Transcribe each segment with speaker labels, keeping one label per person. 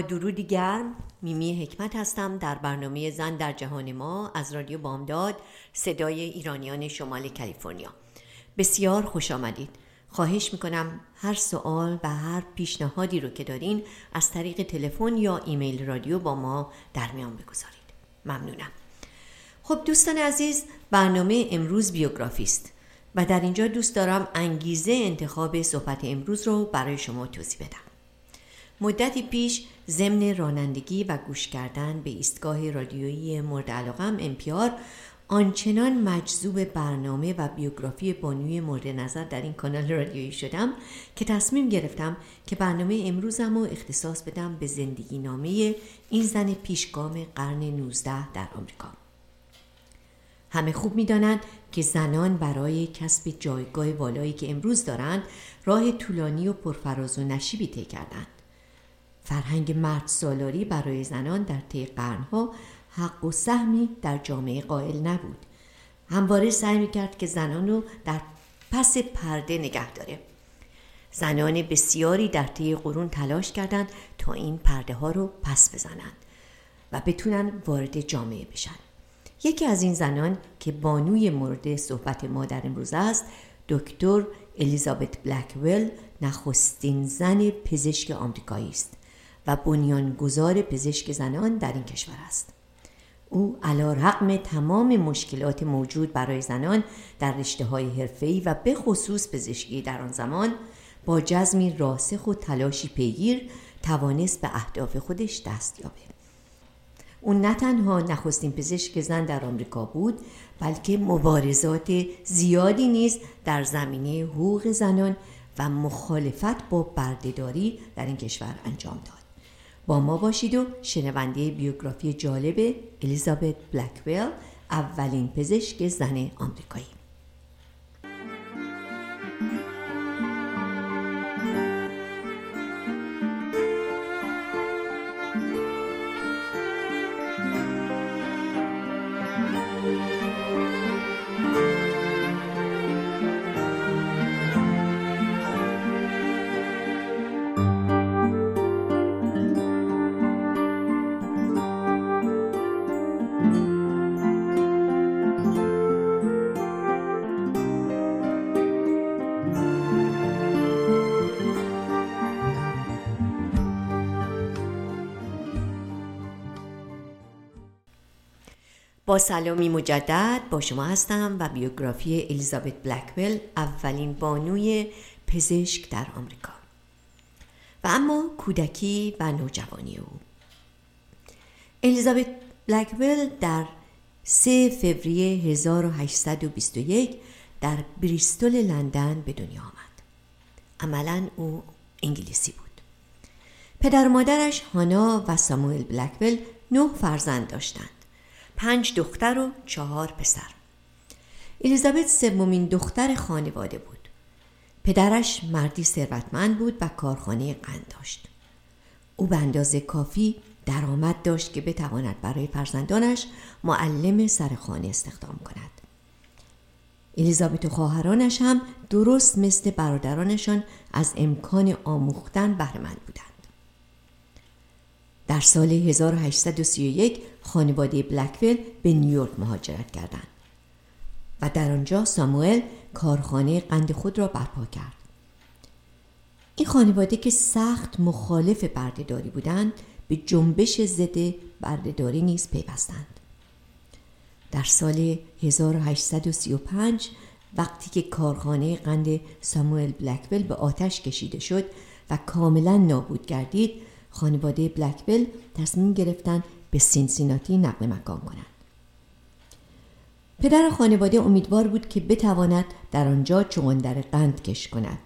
Speaker 1: درودی گرم میمی حکمت هستم در برنامه زن در جهان ما از رادیو بامداد صدای ایرانیان شمال کالیفرنیا. بسیار خوش آمدید. خواهش می‌کنم هر سوال و هر پیشنهادی رو که دارین از طریق تلفن یا ایمیل رادیو با ما در میان بگذارید. ممنونم. خب دوستان عزیز برنامه امروز بیوگرافی است و در اینجا دوست دارم انگیزه انتخاب صحبت امروز رو برای شما توضیح بدم. مدتی پیش ضمن رانندگی و گوش کردن به ایستگاه رادیویی مورد علاقم امپیار آنچنان مجذوب برنامه و بیوگرافی بانوی مورد نظر در این کانال رادیویی شدم که تصمیم گرفتم که برنامه امروزم رو اختصاص بدم به زندگی نامه این زن پیشگام قرن 19 در آمریکا. همه خوب می‌دانند که زنان برای کسب جایگاه والایی که امروز دارند راه طولانی و پرفراز و نشیبی طی کردند. فرهنگ مرد سالاری برای زنان در طی قرنها حق و سهمی در جامعه قائل نبود. همواره سعی می‌کرد که زنان رو در پس پرده نگه داره. زنان بسیاری در طی قرون تلاش کردند تا این پرده ها رو پس بزنند و بتونن وارد جامعه بشن. یکی از این زنان که بانوی مورد صحبت ما در امروز است دکتر الیزابت بلکول نخستین زن پزشک آمریکایی است. و بنیانگذار پزشک زنان در این کشور است. او علا رقم تمام مشکلات موجود برای زنان در رشته های حرفه‌ای و به خصوص پزشکی در آن زمان با جزمی راسخ و تلاشی پیگیر توانست به اهداف خودش دست یابه او نه تنها نخستین پزشک زن در آمریکا بود بلکه مبارزات زیادی نیز در زمینه حقوق زنان و مخالفت با بردهداری در این کشور انجام داد. با ما باشید و شنونده بیوگرافی جالب الیزابت بلکویل اولین پزشک زن آمریکایی. سلامی مجدد با شما هستم و بیوگرافی الیزابت بلکویل اولین بانوی پزشک در آمریکا. و اما کودکی و نوجوانی او. الیزابت بلکویل در 3 فوریه 1821 در بریستول لندن به دنیا آمد. عملا او انگلیسی بود. پدر و مادرش هانا و ساموئل بلکویل نه فرزند داشتند. پنج دختر و چهار پسر. الیزابت سومین دختر خانواده بود. پدرش مردی ثروتمند بود و کارخانه قند داشت. او به اندازه کافی درآمد داشت که بتواند برای فرزندانش معلم سرخانه استخدام کند. الیزابت و خواهرانش هم درست مثل برادرانشان از امکان آموختن بهرهمند بودند. در سال 1831 خانواده بلکویل به نیویورک مهاجرت کردند و در آنجا ساموئل کارخانه قند خود را برپا کرد. این خانواده که سخت مخالف بردهداری بودند به جنبش ضد بردهداری نیز پیوستند. در سال 1835 وقتی که کارخانه قند ساموئل بلکویل به آتش کشیده شد و کاملا نابود گردید خانواده بلکبل تصمیم گرفتن به سینسیناتی نقل مکان کنند. پدر خانواده امیدوار بود که بتواند در آنجا چغندر قند کش کند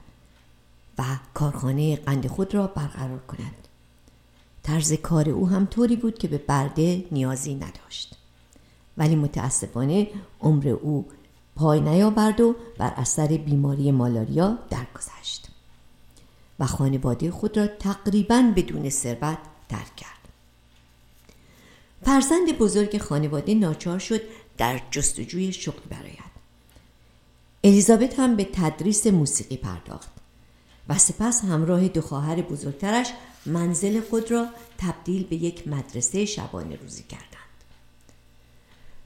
Speaker 1: و کارخانه قند خود را برقرار کند. طرز کار او هم طوری بود که به برده نیازی نداشت. ولی متاسفانه عمر او پای نیاورد و بر اثر بیماری مالاریا درگذشت و خانواده خود را تقریبا بدون ثروت ترک کرد. فرزند بزرگ خانواده ناچار شد در جستجوی شغل براید الیزابت هم به تدریس موسیقی پرداخت و سپس همراه دو خواهر بزرگترش منزل خود را تبدیل به یک مدرسه شبانه روزی کردند.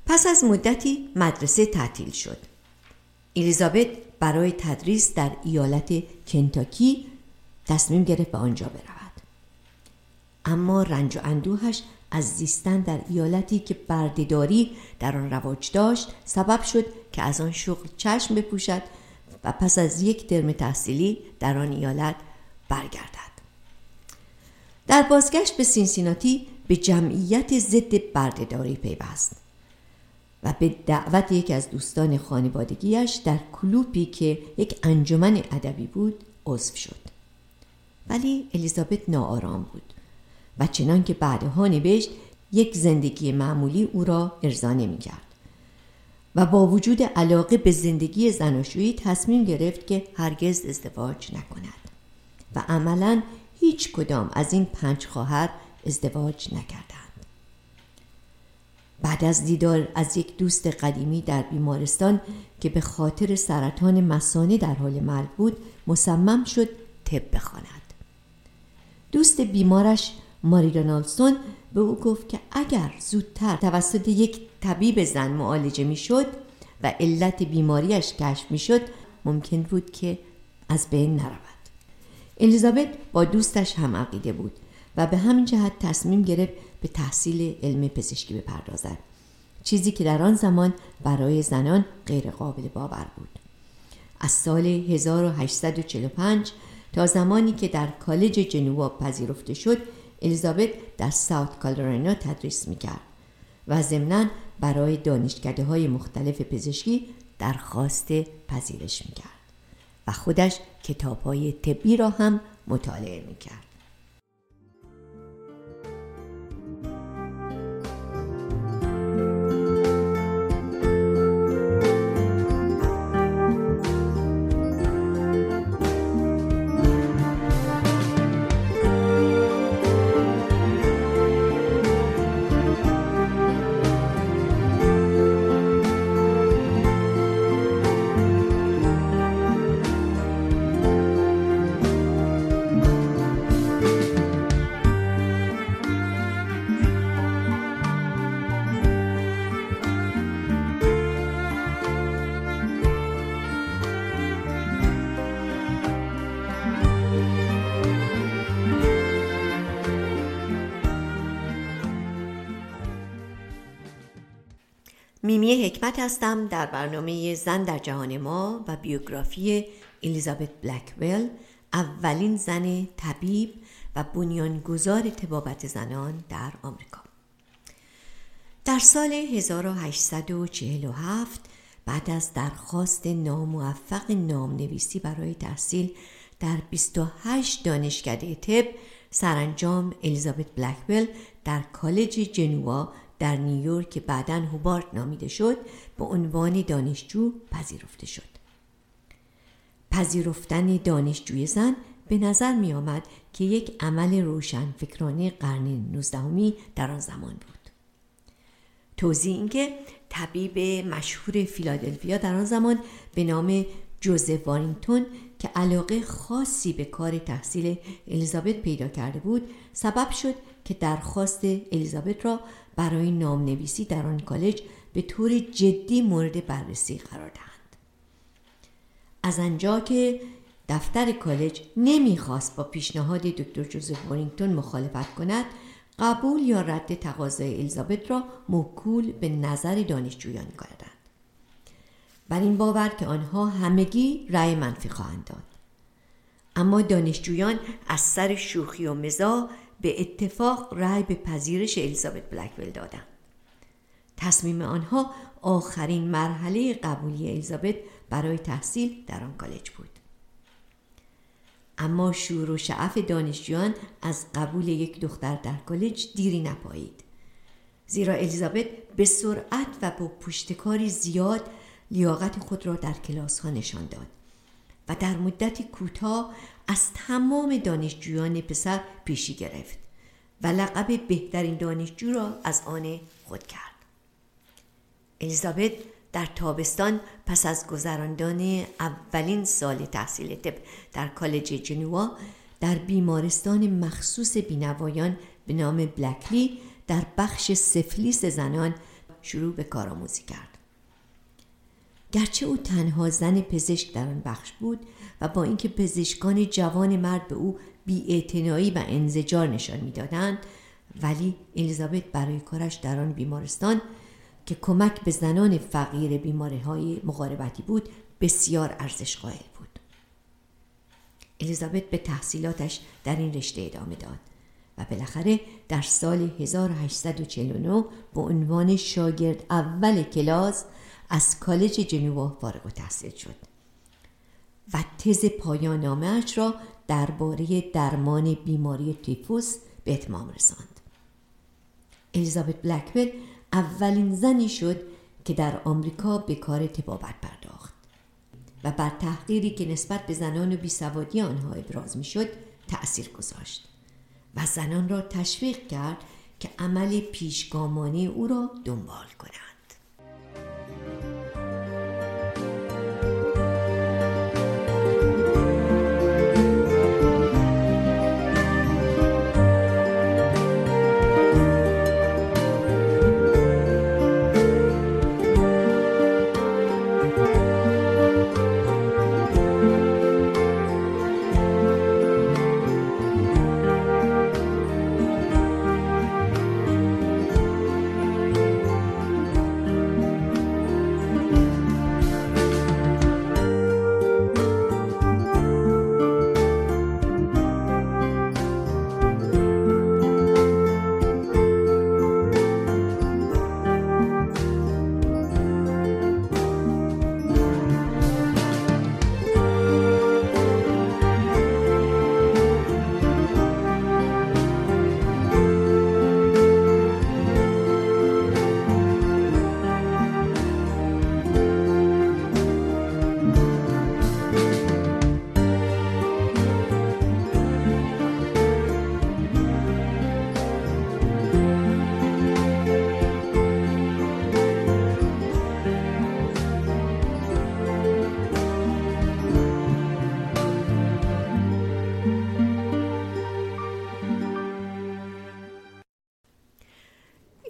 Speaker 1: پس از مدتی مدرسه تعطیل شد. الیزابت برای تدریس در ایالت کنتاکی تصمیم گرفت به آنجا برود. اما رنج و اندوهش از زیستن در ایالتی که بردهداری در آن رواج داشت سبب شد که از آن شغل چشم بپوشد و پس از یک ترم تحصیلی در آن ایالت برگردد. در بازگشت به سینسیناتی به جمعیت ضد بردهداری پیوست و به دعوت یکی از دوستان خانوادگیش در کلوپی که یک انجمن ادبی بود عضو شد. ولی الیزابت ناآرام بود. و چنان که بعدها نوشت یک زندگی معمولی او را ارضا نمی‌کرد. و با وجود علاقه به زندگی زناشویی تصمیم گرفت که هرگز ازدواج نکند. و عملا هیچ کدام از این پنج خواهر ازدواج نکردند. بعد از دیدار از یک دوست قدیمی در بیمارستان که به خاطر سرطان مسانه در حال مرگ بود مصمم شد طب بخواند. دوست بیمارش ماری رونالدسون به او گفت که اگر زودتر توسط یک طبیب زن معالجه می‌شد و علت بیماریش کشف می‌شد ممکن بود که از بین نرود. الیزابت با دوستش هم عقیده بود و به همین جهت تصمیم گرفت به تحصیل علم پزشکی بپردازد چیزی که در آن زمان برای زنان غیر قابل باور بود. از سال 1845 تا زمانی که در کالج جنوا پذیرفته شد الیزابت در ساوت کالورینا تدریس می‌کرد و ضمنا برای دانشکده های مختلف پزشکی درخواست پذیرش می‌کرد و خودش کتاب های طبی را هم مطالعه می‌کرد. میمی حکمت هستم در برنامه زن در جهان ما و بیوگرافی الیزابت بلکویل اولین زن طبیب و بنیانگذار تبابت زنان در آمریکا. در سال 1847 بعد از درخواست ناموفق نامنویسی برای تحصیل در 28 دانشکده طب سرانجام الیزابت بلکویل در کالج جنوا در نیویورک که بعدا هوبارت نامیده شد به عنوان دانشجو پذیرفته شد. پذیرفتن دانشجوی زن به نظر می آمد که یک عمل روشن فکرانه قرن نوزدهمی در آن زمان بود. توضیح اینکه طبیب مشهور فیلادلفیا در آن زمان به نام جوزف وارینگتون که علاقه خاصی به کار تحصیل الیزابت پیدا کرده بود سبب شد که درخواست الیزابت را برای نام نویسی در آن کالج به طور جدی مورد بررسی قرار دهند. از آنجا که دفتر کالج نمی‌خواست با پیشنهاد دکتر جوزف وارینگتون مخالفت کند قبول یا رد تقاضای الیزابت را موکول به نظر دانشجویان کردند. بر این باور که آنها همگی رأی منفی خواهند داد. اما دانشجویان از سر شوخی و مزا به اتفاق رأی به پذیرش الیزابت بلکول دادند. تصمیم آنها آخرین مرحله قبولی الیزابت برای تحصیل در آن کالج بود. اما شور و شعف دانشجویان از قبول یک دختر در کالج دیری نپایید. زیرا الیزابت به سرعت و با پشتکاری زیاد لیاقت خود را در کلاس ها نشان داد. و در مدت کوتاه از تمام دانشجویان پسر پیشی گرفت و لقب بهترین دانشجو را از آن خود کرد. الیزابت در تابستان پس از گذراندن اولین سال تحصیل طب در کالج جنوا در بیمارستان مخصوص بینوایان به نام بلکلی در بخش سفلیس زنان شروع به کارآموزی کرد. گرچه او تنها زن پزشک در آن بخش بود و با اینکه پزشکان جوان مرد به او بیاعتنایی و انزجار نشان می‌دادند ولی الیزابت برای کارش در آن بیمارستان که کمک به زنان فقیر بیماری های مقاربتی بود بسیار ارزش قائل بود. الیزابت به تحصیلاتش در این رشته ادامه داد و بالاخره در سال 1849 به عنوان شاگرد اول کلاس از کالج جنوا فارغ تحصیل شد و تز پایان نامش را درباره درمان بیماری تیفوس به اتمام رساند. الیزابت بلکول اولین زنی شد که در آمریکا به کار تبابت پرداخت و بر تحقیری که نسبت به زنان و بیسوادی آنها ابراز می‌شد تأثیر گذاشت و زنان را تشویق کرد که عمل پیشگامانه او را دنبال کنند.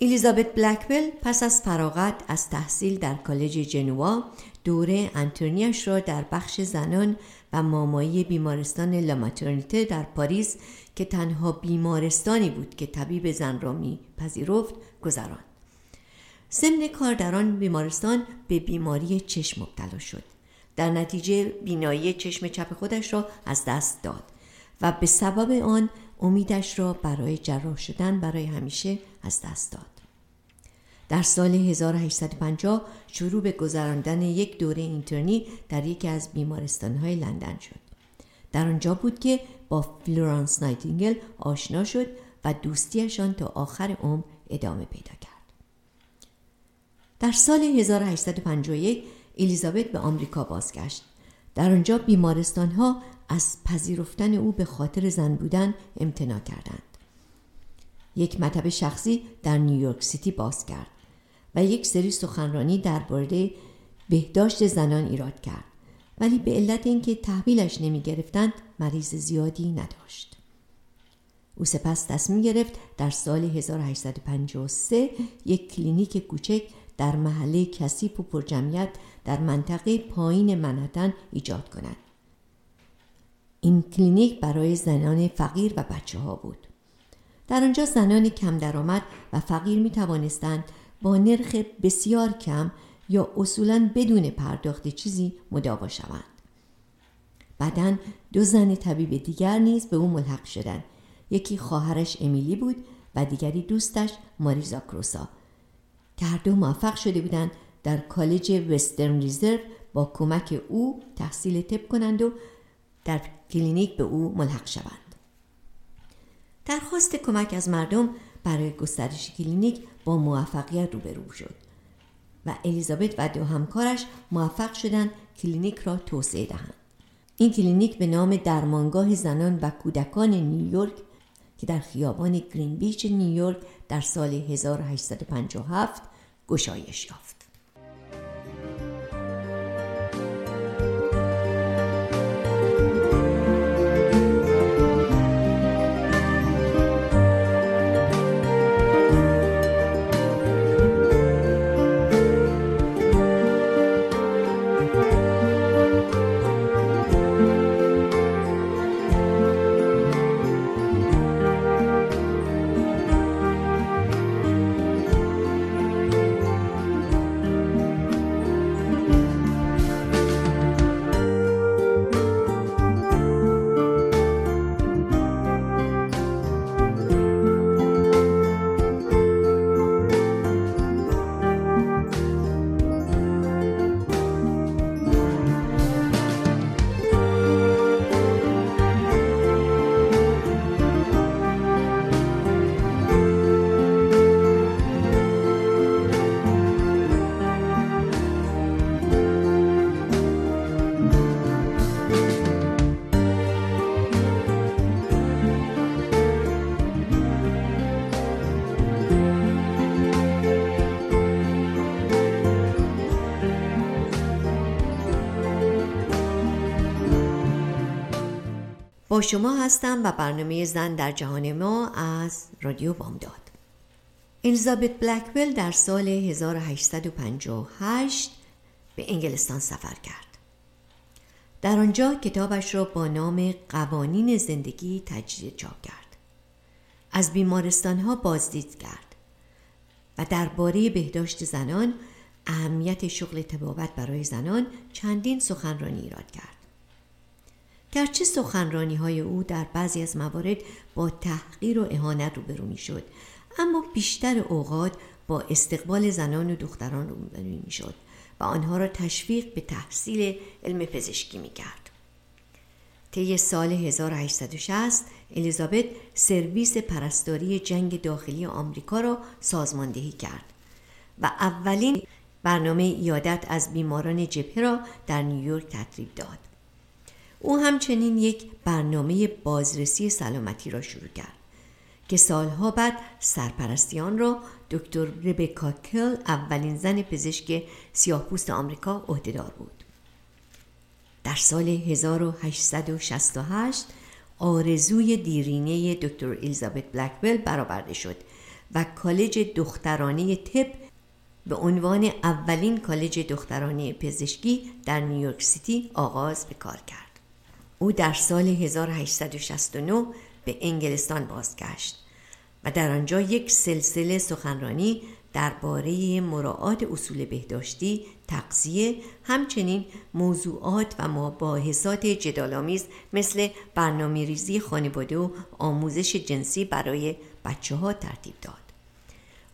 Speaker 1: الیزابت بلکول پس از فراغت از تحصیل در کالج جنوا دوره انتونیش را در بخش زنان و مامایی بیمارستان لاماترنیته در پاریس که تنها بیمارستانی بود که طبیب زن را می پذیرفت گذراند. ضمن کار در آن بیمارستان به بیماری چشم مبتلا شد. در نتیجه بینایی چشم چپ خودش را از دست داد و به سبب آن امیدش را برای جراح شدن برای همیشه از دست داد. در سال 1850 شروع به گذراندن یک دوره اینترنی در یکی از بیمارستانهای لندن شد. در آنجا بود که با فلورانس نایتینگل آشنا شد و دوستیشان تا آخر عمر ادامه پیدا کرد. در سال 1851 الیزابت به آمریکا بازگشت. در آنجا بیمارستان ها از پذیرفتن او به خاطر زن بودن امتناع کردند. یک مطب شخصی در نیویورک سیتی باز کرد. و یک سری سخنرانی درباره بهداشت زنان ایراد کرد ولی به علت اینکه تحویلش نمی گرفتند مریض زیادی نداشت او سپس تصمیم گرفت در سال 1853 یک کلینیک کوچک در محله کثیف و پرجمعیت در منطقه پایین منحتن ایجاد کند این کلینیک برای زنان فقیر و بچه ها بود. در آنجا زنان کم درآمد و فقیر می توانستند با نرخ بسیار کم یا اصولا بدون پرداخت چیزی مداوا شوند. بعدا دو زن طبیب دیگر نیز به او ملحق شدند. یکی خواهرش امیلی بود و دیگری دوستش ماریزا کروسا. هر دو موفق شده بودند در کالج وسترن ریزرو با کمک او تحصیل طب کنند و در کلینیک به او ملحق شوند. درخواست کمک از مردم برای گسترش کلینیک با موفقیت روبرو شد و الیزابت و دو همکارش موفق شدند کلینیک را توسعه دهند. این کلینیک به نام درمانگاه زنان و کودکان نیویورک که در خیابان گرین بیچ نیویورک در سال 1857 گشایش یافت. با شما هستم و برنامه زن در جهان ما از رادیو بامداد. الیزابت بلکویل در سال 1858 به انگلستان سفر کرد. در آنجا کتابش را با نام قوانین زندگی تجدید چاپ کرد. از بیمارستان ها بازدید کرد و درباره بهداشت زنان اهمیت شغل تبابت برای زنان چندین سخنرانی ایراد کرد. گرچه سخنرانی های او در بعضی از موارد با تحقیر و اهانت روبرو می شد اما بیشتر اوقات با استقبال زنان و دختران روبرو می شد و آنها را تشویق به تحصیل علم پزشکی می کرد. طی سال 1860 الیزابت سرویس پرستاری جنگ داخلی آمریکا را سازماندهی کرد و اولین برنامه ایادت از بیماران جبهه را در نیویورک تدریب داد. او همچنین یک برنامه بازرسی سلامتی را شروع کرد که سالها بعد سرپرستیان را دکتر ربکا کل اولین زن پزشک سیاهپوست آمریکا عهدهدار بود در سال 1868 آرزوی دیرینه دکتر الیزابت بلکویل برآورده شد و کالج دخترانه طب به عنوان اولین کالج دخترانه پزشکی در نیویورک سیتی آغاز به کار کرد. او در سال 1869 به انگلستان بازگشت و در آنجا یک سلسله سخنرانی درباره مراعات اصول بهداشتی، تغذیه، همچنین موضوعات و مباحثات جدالآمیز مثل برنامه ریزی خانواده و آموزش جنسی برای بچه ها ترتیب داد.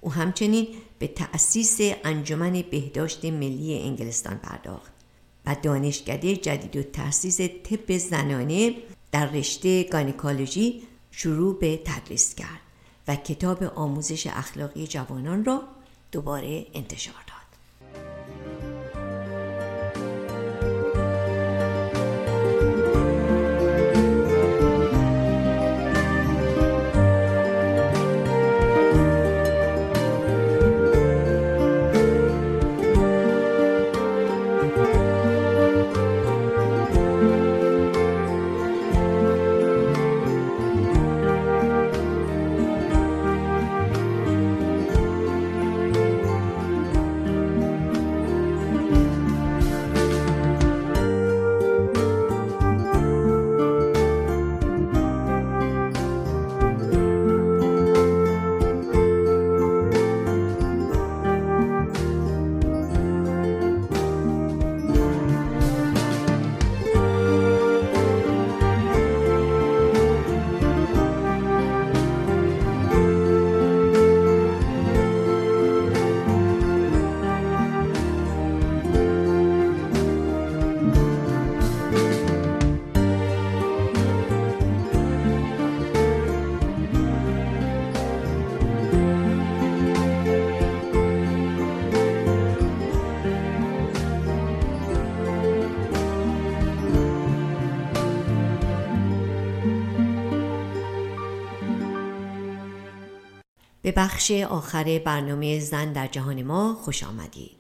Speaker 1: او همچنین به تأسیس انجمن بهداشت ملی انگلستان پرداخت. دانشکده جدید و تأسیس طب زنانه در رشته گانیکالوژی شروع به تدریس کرد و کتاب آموزش اخلاقی جوانان را دوباره انتشار داد. بخش آخر برنامه زن در جهان ما خوش آمدید.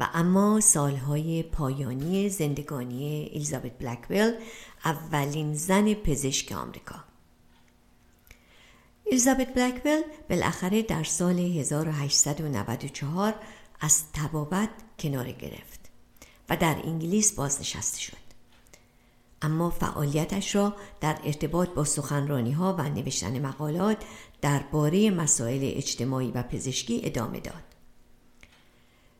Speaker 1: و اما سالهای پایانی زندگانی الیزابت بلکویل اولین زن پزشک آمریکا. الیزابت بلکویل بالاخره در سال 1894 از تبابت کنار گرفت و در انگلیس بازنشسته شد. اما فعالیتش را در ارتباط با سخنرانی ها و نوشتن مقالات درباره مسائل اجتماعی و پزشکی ادامه داد.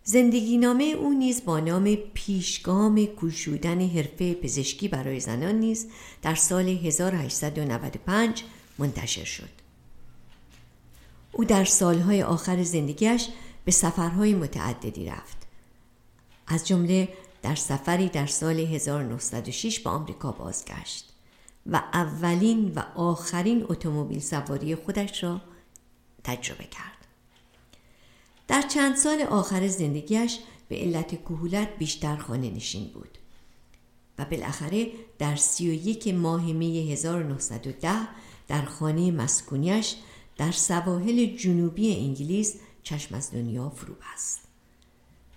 Speaker 1: زندگی نامه او نیز با نام پیشگام کوشودن حرفه پزشکی برای زنان نیز در سال 1895 منتشر شد. او در سالهای آخر زندگیش به سفرهای متعددی رفت. از جمله در سفری در سال 1906 به آمریکا بازگشت و اولین و آخرین اتومبیل سواری خودش را تجربه کرد. در چند سال آخر زندگیش به علت کهولت بیشتر خانه نشین بود و بالاخره در سی و یک ماه می 1910 در خانه مسکونیش در سواحل جنوبی انگلیس چشم از دنیا فرو بست.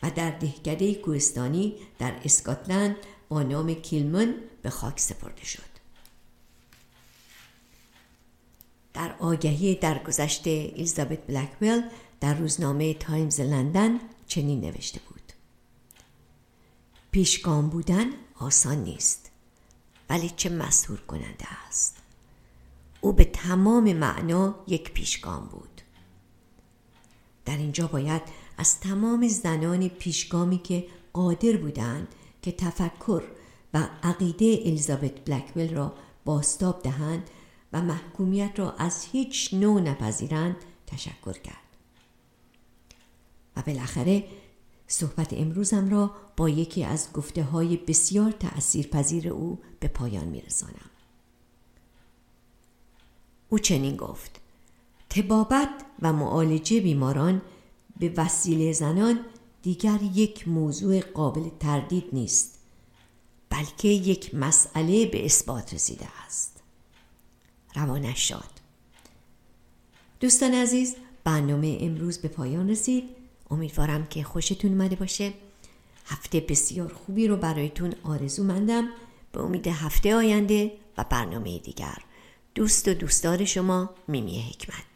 Speaker 1: در دهکده کوهستانی در اسکاتلند با نام کیلمن به خاک سپرده شد. در آگهی درگذشت الیزابت بلکویل در روزنامه تایمز لندن چنین نوشته بود. پیشگام بودن آسان نیست ولی چه مسهور کننده است. او به تمام معنا یک پیشگام بود. در اینجا باید از تمام زنان پیشگامی که قادر بودند که تفکر و عقیده الیزابت بلکویل را باستاب دهند و محکومیت را از هیچ نوع نپذیرند تشکر کرد. و بالاخره صحبت امروزم را با یکی از گفته های بسیار تأثیرپذیر او به پایان میرسانم. او چنین گفت تبابت و معالجه بیماران به وسیله زنان دیگر یک موضوع قابل تردید نیست بلکه یک مسئله به اثبات رسیده است. روانش شاد. دوستان عزیز برنامه امروز به پایان رسید. امیدوارم که خوشتون اومده باشه. هفته بسیار خوبی رو برایتون آرزو مندم به امید هفته آینده و برنامه دیگر. دوست و دوستدار شما میمی حکمت.